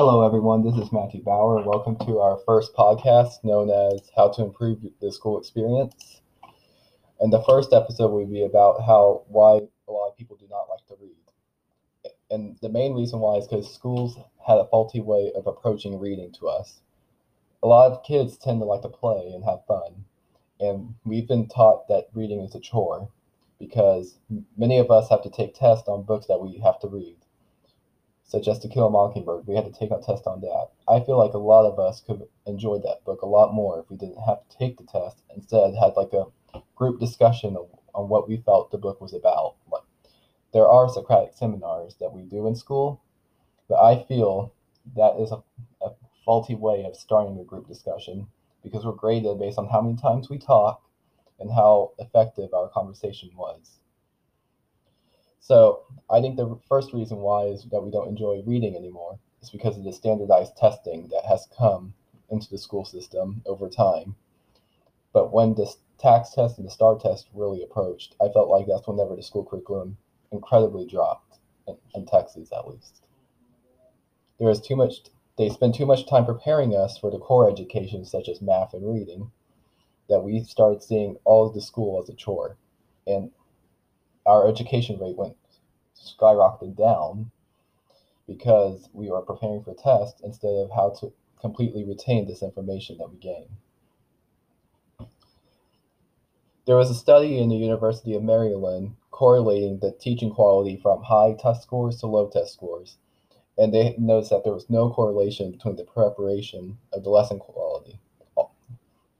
Hello, everyone. This is Matthew Bauer. and Welcome to our first podcast known as How to Improve the School Experience. And the first episode will be about how why a lot of people do not like to read. And the main reason why is because schools had a faulty way of approaching reading to us. A lot of kids tend to like to play and have fun. And we've been taught that reading is a chore because many of us have to take tests on books that we have to read such as To Kill a Mockingbird. We had to take a test on that. I feel like a lot of us could enjoy that book a lot more if we didn't have to take the test. Instead, had like a group discussion on what we felt the book was about. Like, there are Socratic seminars that we do in school, but I feel that is a, a faulty way of starting a group discussion because we're graded based on how many times we talk and how effective our conversation was. So I think the first reason why is that we don't enjoy reading anymore is because of the standardized testing that has come into the school system over time. But when the TAKS test and the STAAR test really approached, I felt like that's whenever the school curriculum incredibly dropped, in, in Texas at least. There is too much, they spend too much time preparing us for the core education, such as math and reading, that we started seeing all of the school as a chore. And our education rate went skyrocketed down because we are preparing for tests instead of how to completely retain this information that we gain. There was a study in the University of Maryland correlating the teaching quality from high test scores to low test scores, and they noticed that there was no correlation between the preparation of the lesson quality.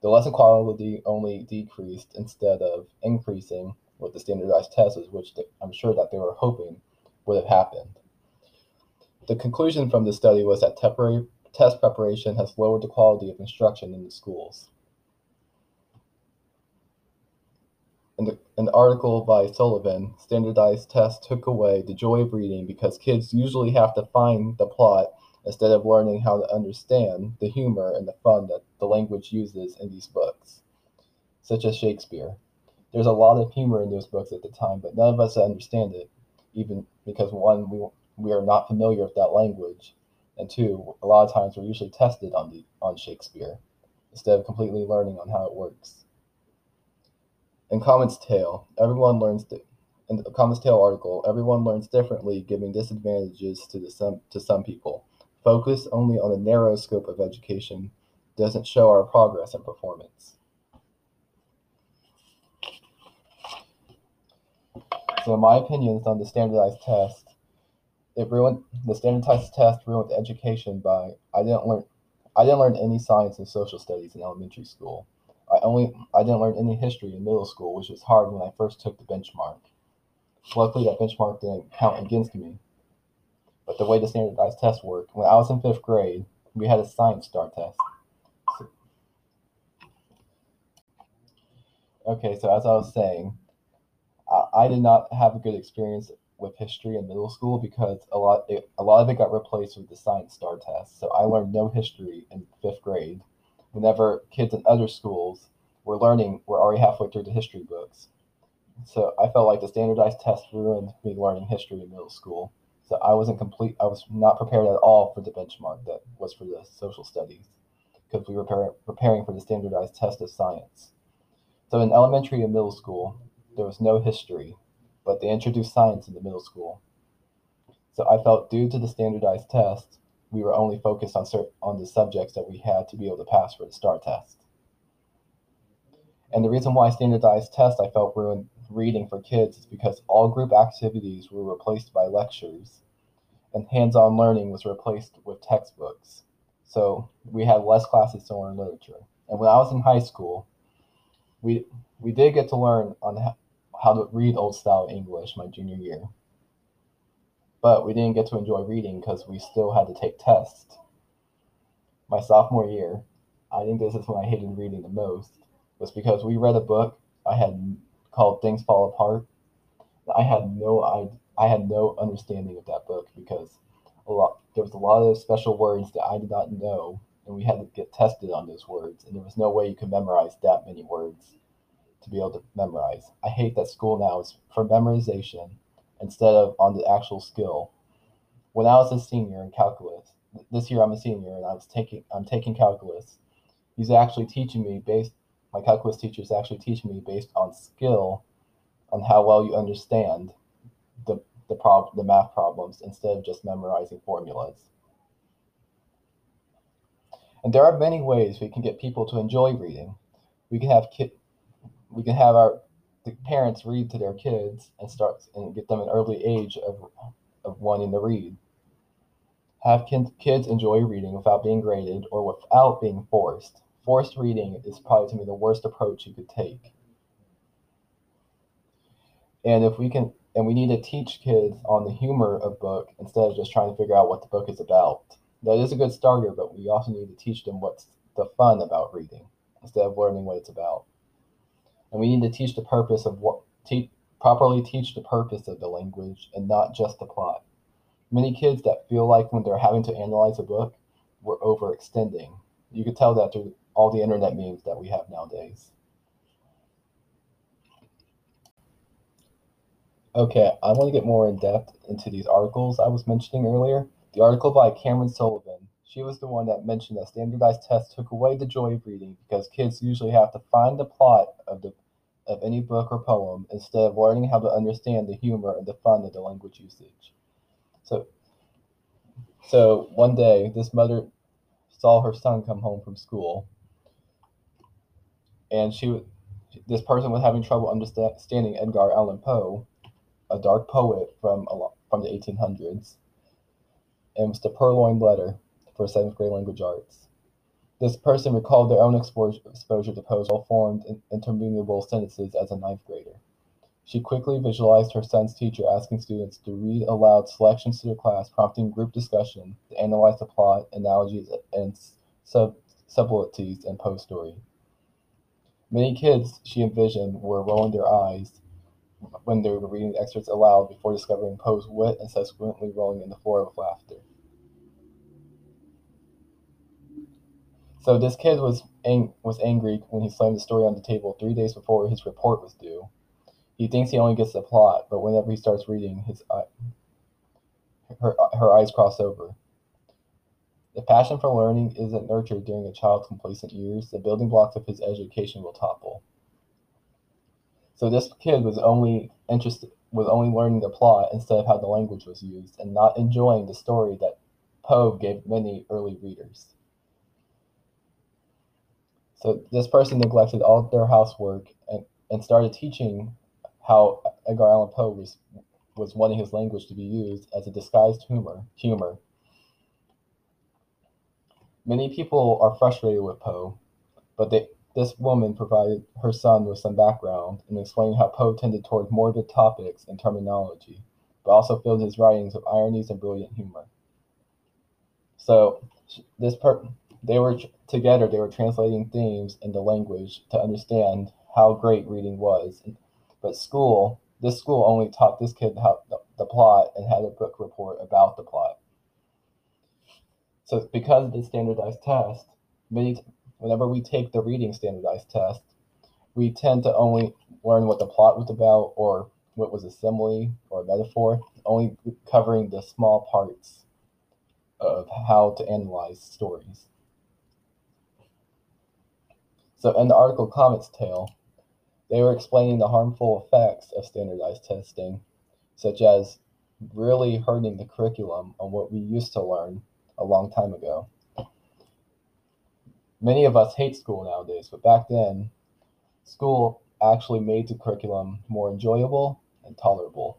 The lesson quality only decreased instead of increasing with the standardized tests, which I'm sure that they were hoping would have happened. The conclusion from the study was that temporary test preparation has lowered the quality of instruction in the schools. In the article by Sullivan, standardized tests took away the joy of reading because kids usually have to find the plot instead of learning how to understand the humor and the fun that the language uses in these books, such as Shakespeare. There's a lot of humor in those books at the time, but none of us understand it, even because one, we, we are not familiar with that language, and two, a lot of times we're usually tested on the on Shakespeare instead of completely learning on how it works. In Comet's Tale, everyone learns in the Comet's Tale article, everyone learns differently, giving disadvantages to the some to some people. Focus only on a narrow scope of education doesn't show our progress and performance. So in my opinions on the standardized test, it ruined the standardized test ruined education by I didn't learn I didn't learn any science and social studies in elementary school. I only I didn't learn any history in middle school, which was hard when I first took the benchmark. Luckily that benchmark didn't count against me. But the way the standardized test worked, when I was in fifth grade, we had a science STAAR test. Okay, so as I was saying, I, did not have a good experience with history in middle school because a lot it, a lot of it got replaced with the science STAAR test. So I learned no history in fifth grade. Whenever kids in other schools were learning, were already halfway through the history books. So I felt like the standardized test ruined me learning history in middle school. So I wasn't complete. I was not prepared at all for the benchmark that was for the social studies because we were preparing for the standardized test of science. So in elementary and middle school, there was no history, but they introduced science in the middle school. So I felt due to the standardized test, we were only focused on cert- on the subjects that we had to be able to pass for the STAAR test. And the reason why standardized tests I felt ruined reading for kids is because all group activities were replaced by lectures and hands-on learning was replaced with textbooks. So we had less classes to learn literature. And when I was in high school, we we did get to learn on how to read old style English my junior year. But we didn't get to enjoy reading because we still had to take tests. My sophomore year, I think this is when I hated reading the most, was because we read a book I had called Things Fall Apart. I had no I I had no understanding of that book because a lot there was a lot of special words that I did not know and we had to get tested on those words and there was no way you could memorize that many words to be able to memorize. I hate that school now is for memorization instead of on the actual skill. When I was a senior in calculus, this year I'm a senior and I was taking I'm taking calculus. He's actually teaching me based my calculus teacher is actually teaching me based on skill on how well you understand the the prob the math problems instead of just memorizing formulas. And there are many ways we can get people to enjoy reading. We can have kid, we can have our parents read to their kids and start and get them an early age of of wanting to read. Have kids enjoy reading without being graded or without being forced. Forced reading is probably to me the worst approach you could take. And if we can, and we need to teach kids on the humor of book instead of just trying to figure out what the book is about. That is a good starter, but we also need to teach them what's the fun about reading instead of learning what it's about. And we need to teach the purpose of what, te- properly teach the purpose of the language and not just the plot. Many kids that feel like when they're having to analyze a book, we're overextending. You could tell that through all the internet memes that we have nowadays. Okay, I want to get more in depth into these articles I was mentioning earlier. The article by Cameron Sullivan, she was the one that mentioned that standardized tests took away the joy of reading because kids usually have to find the plot of the of any book or poem instead of learning how to understand the humor and the fun of the language usage. So so one day this mother saw her son come home from school and she this person was having trouble understanding Edgar Allan Poe a dark poet from from the 1800s, and it was the Purloined Letter for seventh grade language arts. This person recalled their own exposure to Poe's well-formed, interminable sentences as a ninth grader. She quickly visualized her son's teacher asking students to read aloud selections to their class, prompting group discussion to analyze the plot, analogies, and sub- subtleties in Poe's story. Many kids she envisioned were rolling their eyes when they were reading the excerpts aloud before discovering Poe's wit and subsequently rolling in the floor with laughter. So this kid was ang- was angry when he slammed the story on the table three days before his report was due. He thinks he only gets the plot, but whenever he starts reading, his eye, her her eyes cross over. If passion for learning isn't nurtured during a child's complacent years, the building blocks of his education will topple. So this kid was only interested was only learning the plot instead of how the language was used and not enjoying the story that Poe gave many early readers. So this person neglected all their housework and, and started teaching how Edgar Allan Poe was, was wanting his language to be used as a disguised humor. Humor. Many people are frustrated with Poe, but they this woman provided her son with some background in explaining how Poe tended toward morbid topics and terminology, but also filled his writings with ironies and brilliant humor. So this per- they were together. They were translating themes into language to understand how great reading was. But school, this school only taught this kid how the, the plot and had a book report about the plot. So because of the standardized test, many whenever we take the reading standardized test, we tend to only learn what the plot was about or what was a simile or a metaphor, only covering the small parts of how to analyze stories. So in the article Comet's Tale, they were explaining the harmful effects of standardized testing, such as really hurting the curriculum on what we used to learn a long time ago many of us hate school nowadays, but back then, school actually made the curriculum more enjoyable and tolerable.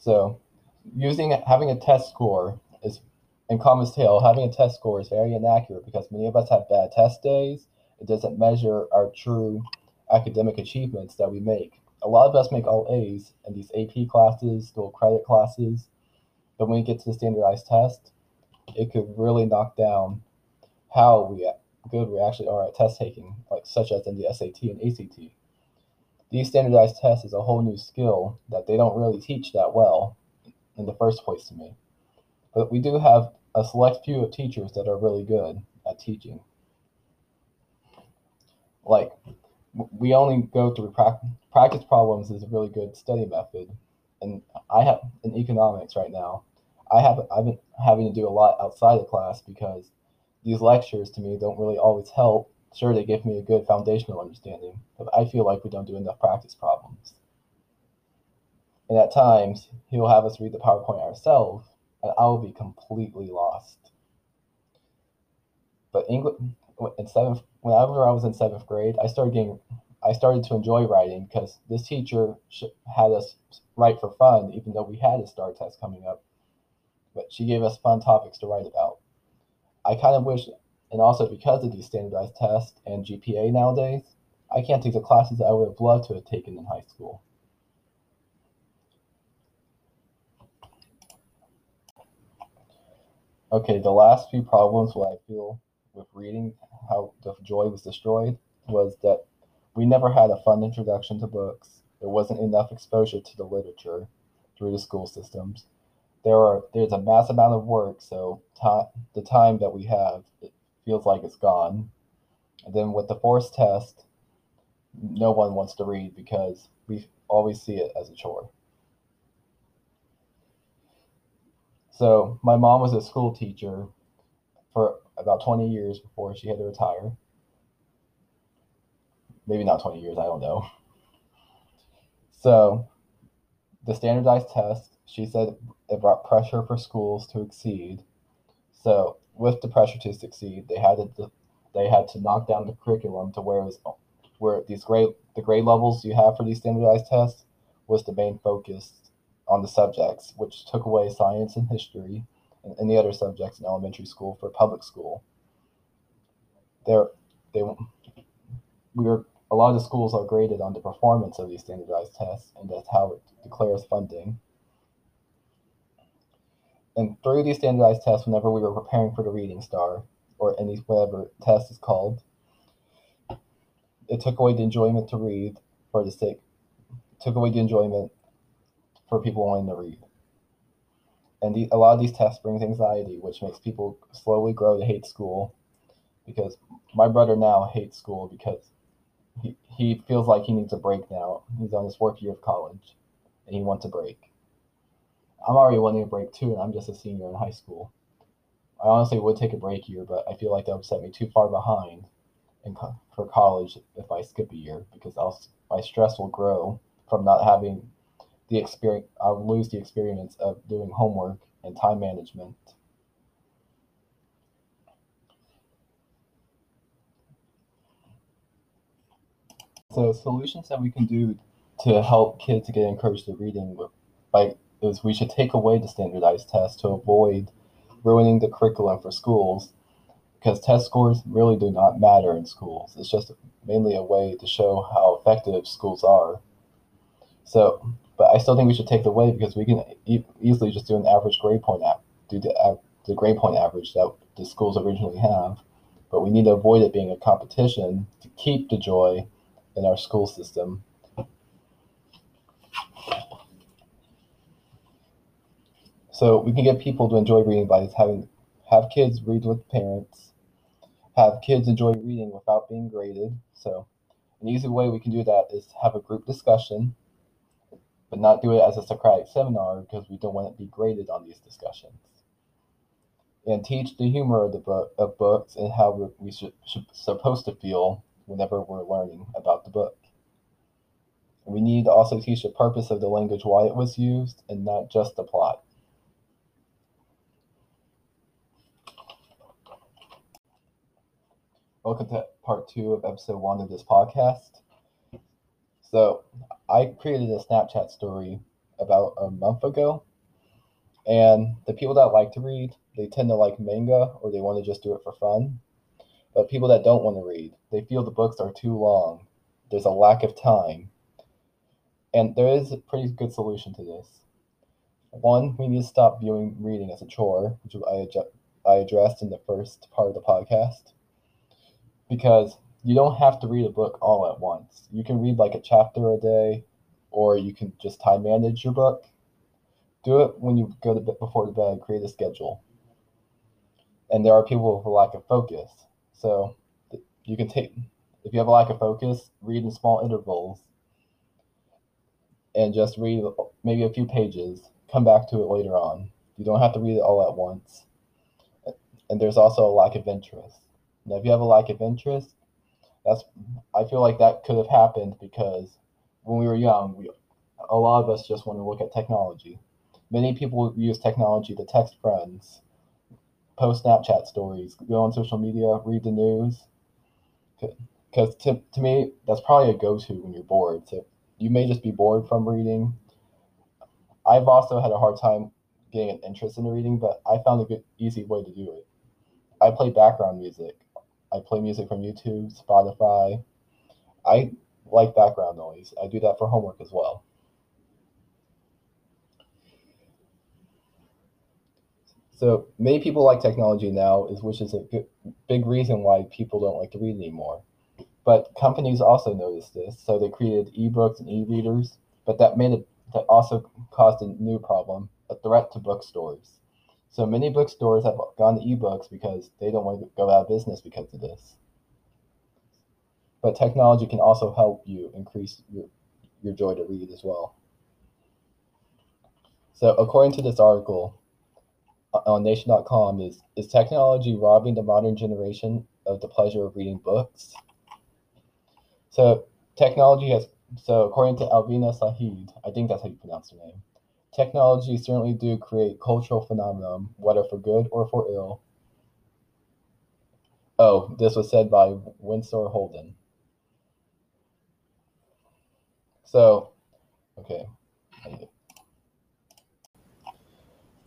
So, using having a test score is, in Comet's Tale, having a test score is very inaccurate because many of us have bad test days. It doesn't measure our true academic achievements that we make. A lot of us make all A's in these AP classes, dual credit classes, but when we get to the standardized test, it could really knock down how we good we actually are at test taking, like such as in the SAT and ACT. These standardized tests is a whole new skill that they don't really teach that well in the first place to me. But we do have a select few of teachers that are really good at teaching. Like we only go through practice, problems is a really good study method. And I have in economics right now, I have I've been having to do a lot outside of class because these lectures to me don't really always help. Sure, they give me a good foundational understanding, but I feel like we don't do enough practice problems. And at times, he'll have us read the PowerPoint ourselves, and I'll be completely lost. But English in seventh, whenever I was in seventh grade, I started getting, I started to enjoy writing because this teacher had us write for fun, even though we had a STAAR test coming up. But she gave us fun topics to write about. I kind of wish, and also because of these standardized tests and GPA nowadays, I can't take the classes I would have loved to have taken in high school. Okay, the last few problems what I feel with reading, how the joy was destroyed, was that we never had a fun introduction to books. There wasn't enough exposure to the literature through the school systems. There are there's a mass amount of work, so the time that we have it feels like it's gone. And then with the forced test, no one wants to read because we always see it as a chore. So my mom was a school teacher for about 20 years before she had to retire. Maybe not 20 years, I don't know. So the standardized test, she said it brought pressure for schools to exceed. So with the pressure to succeed, they had to they had to knock down the curriculum to where was where these grade the grade levels you have for these standardized tests was the main focus on the subjects, which took away science and history and any other subjects in elementary school for public school. There, they we were a lot of the schools are graded on the performance of these standardized tests, and that's how it declares funding. And through these standardized tests, whenever we were preparing for the reading STAAR or any whatever test is called, it took away the enjoyment to read for the sake, took away the enjoyment for people wanting to read. And the, a lot of these tests brings anxiety, which makes people slowly grow to hate school. Because my brother now hates school because he, he feels like he needs a break now. He's on his fourth year of college and he wants a break. I'm already wanting a break too, and I'm just a senior in high school. I honestly would take a break here, but I feel like that would set me too far behind in co- for college if I skip a year because I'll, my stress will grow from not having the experience I'll lose the experience of doing homework and time management. So solutions that we can do to help kids to get encouraged to reading by is we should take away the standardized tests to avoid ruining the curriculum for schools because test scores really do not matter in schools. It's just mainly a way to show how effective schools are. So but I still think we should take the away because we can e- easily just do an average grade point app, do the, uh, the grade point average that the schools originally have. But we need to avoid it being a competition to keep the joy in our school system. So we can get people to enjoy reading by having have kids read with parents, have kids enjoy reading without being graded. So an easy way we can do that is have a group discussion but not do it as a Socratic seminar because we don't want to be graded on these discussions. And teach the humor of the book of books and how we're, should, should supposed to feel whenever we're learning about the book. We need to also teach the purpose of the language, why it was used, and not just the plot. Welcome to part two of episode one of this podcast. So I created a Snapchat story about a month ago, and the people that like to read, they tend to like manga or they want to just do it for fun. But people that don't want to read, they feel the books are too long. There's a lack of time. And there is a pretty good solution to this. One, we need to stop viewing reading as a chore, which I, I addressed in the first part of the podcast. Because you don't have to read a book all at once. You can read like a chapter a day, or you can just time manage your book. Do it when you go to bed before the bed. Create a schedule. And there are people with a lack of focus, so you can take if you have a lack of focus, read in small intervals, and just read maybe a few pages. Come back to it later on. You don't have to read it all at once. And there's also a lack of interest. Now, if you have a lack of interest, that's I feel like that could have happened because when we were young, we a lot of us just want to look at technology. Many people use technology to text friends, post Snapchat stories, go on social media, read the news. Because to, to me, that's probably a go to when you're bored. So you may just be bored from reading. I've also had a hard time getting an interest in reading, but I found a good, easy way to do it. I play background music. I play music from YouTube, Spotify. I like background noise. I do that for homework as well. So many people like technology now, is which is a big reason why people don't like to read anymore. But companies also noticed this, so they created ebooks and e-readers. But that made it that also caused a new problem, a threat to bookstores. So many bookstores have gone to ebooks because they don't want to go out of business because of this. But technology can also help you increase your, your joy to read as well. So according to this article on nation.com is is technology robbing the modern generation of the pleasure of reading books? So technology has so according to Alvina Sahid, I think that's how you pronounce her name. Technology certainly do create cultural phenomenon, whether for good or for ill. Oh, this was said by Winsor Holden. So, okay.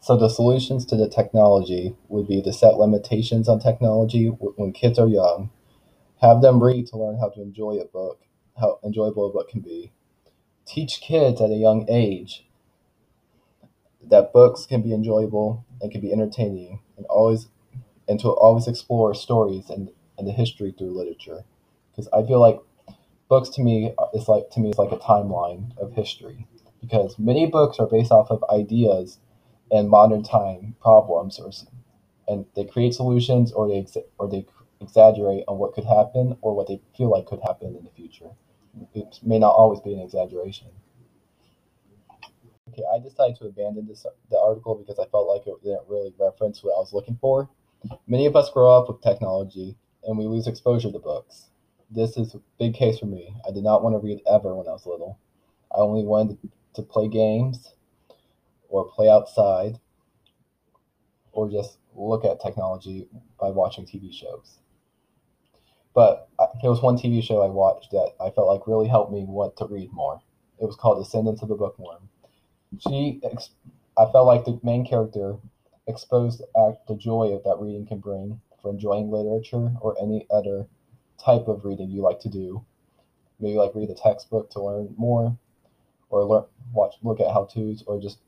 So the solutions to the technology would be to set limitations on technology when kids are young, have them read to learn how to enjoy a book, how enjoyable a book can be. Teach kids at a young age that books can be enjoyable and can be entertaining and always and to always explore stories and, and the history through literature. Because i feel like books to me is like to me is like a timeline of history. Because many books are based off of ideas and modern time problems or and they create solutions or they ex- or they exaggerate on what could happen or what they feel like could happen in the future. It may not always be an exaggeration Okay, I decided to abandon this the article because I felt like it didn't really reference what I was looking for. Many of us grow up with technology and we lose exposure to books. This is a big case for me. I did not want to read ever when I was little. I only wanted to play games or play outside or just look at technology by watching TV shows. But there was one TV show I watched that I felt like really helped me want to read more. It was called Descendants of the Bookworm she ex- I felt like the main character exposed the joy that reading can bring for enjoying literature or any other type of reading you like to do. Maybe like read a textbook to learn more, or learn watch look at how tos, or just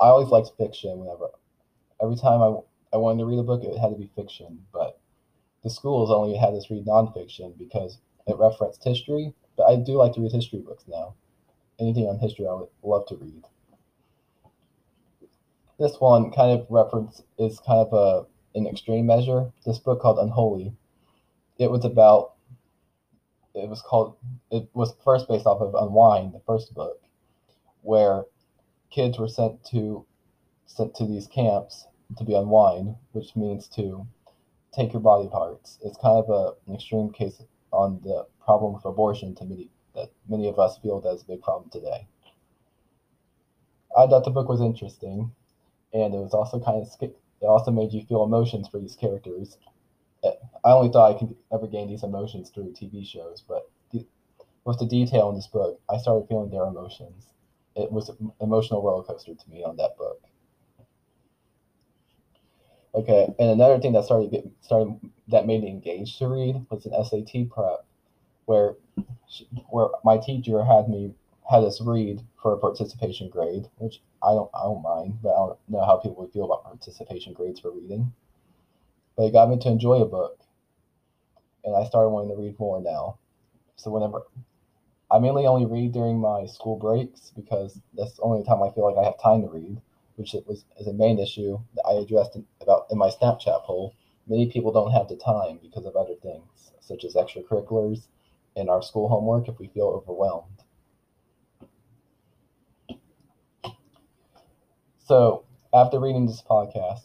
I always liked fiction. Whenever every time I I wanted to read a book, it had to be fiction. But the schools only had us read nonfiction because it referenced history. But I do like to read history books now. Anything on history, I would love to read this one kind of reference is kind of a an extreme measure. This book called UnWholly. It was about. It was called. It was first based off of Unwind, the first book, where kids were sent to sent to these camps to be unwind, which means to take your body parts. It's kind of a, an extreme case on the problem with abortion to many that many of us feel that's a big problem today. I thought the book was interesting and it was also kind of it also made you feel emotions for these characters. I only thought I could ever gain these emotions through TV shows, but the, with the detail in this book, I started feeling their emotions. It was an emotional roller coaster to me on that book. Okay, and another thing that started get, started that made me engaged to read was an SAT prep, where she, where my teacher had me had us read for a participation grade, which I don't I don't mind, but I don't know how people would feel about participation grades for reading. But it got me to enjoy a book, and I started wanting to read more now. So whenever I mainly only read during my school breaks because that's the only time I feel like I have time to read, which it was is a main issue that I addressed in, about in my Snapchat poll. Many people don't have the time because of other things, such as extracurriculars and our school homework if we feel overwhelmed. So after reading this podcast,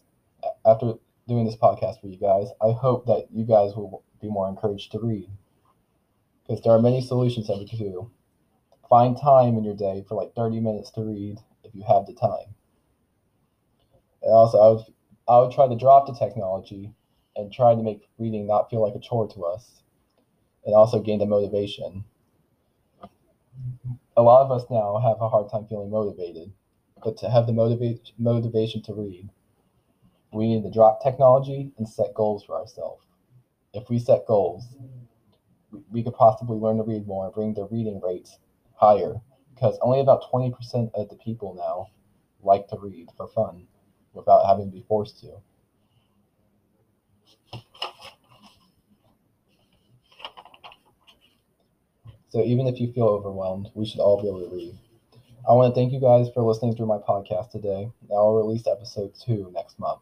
after doing this podcast for you guys, I hope that you guys will be more encouraged to read. Because there are many solutions that we can do. Find time in your day for like 30 minutes to read if you have the time. And also, I would, I would try to drop the technology and try to make reading not feel like a chore to us. And also gain the motivation. A lot of us now have a hard time feeling motivated, but to have the motiva- motivation to read, we need to drop technology and set goals for ourselves. If we set goals, we could possibly learn to read more and bring the reading rates higher because only about 20% of the people now like to read for fun without having to be forced to. So even if you feel overwhelmed, we should all be able to read. I want to thank you guys for listening through my podcast today. Now I'll release episode two next month.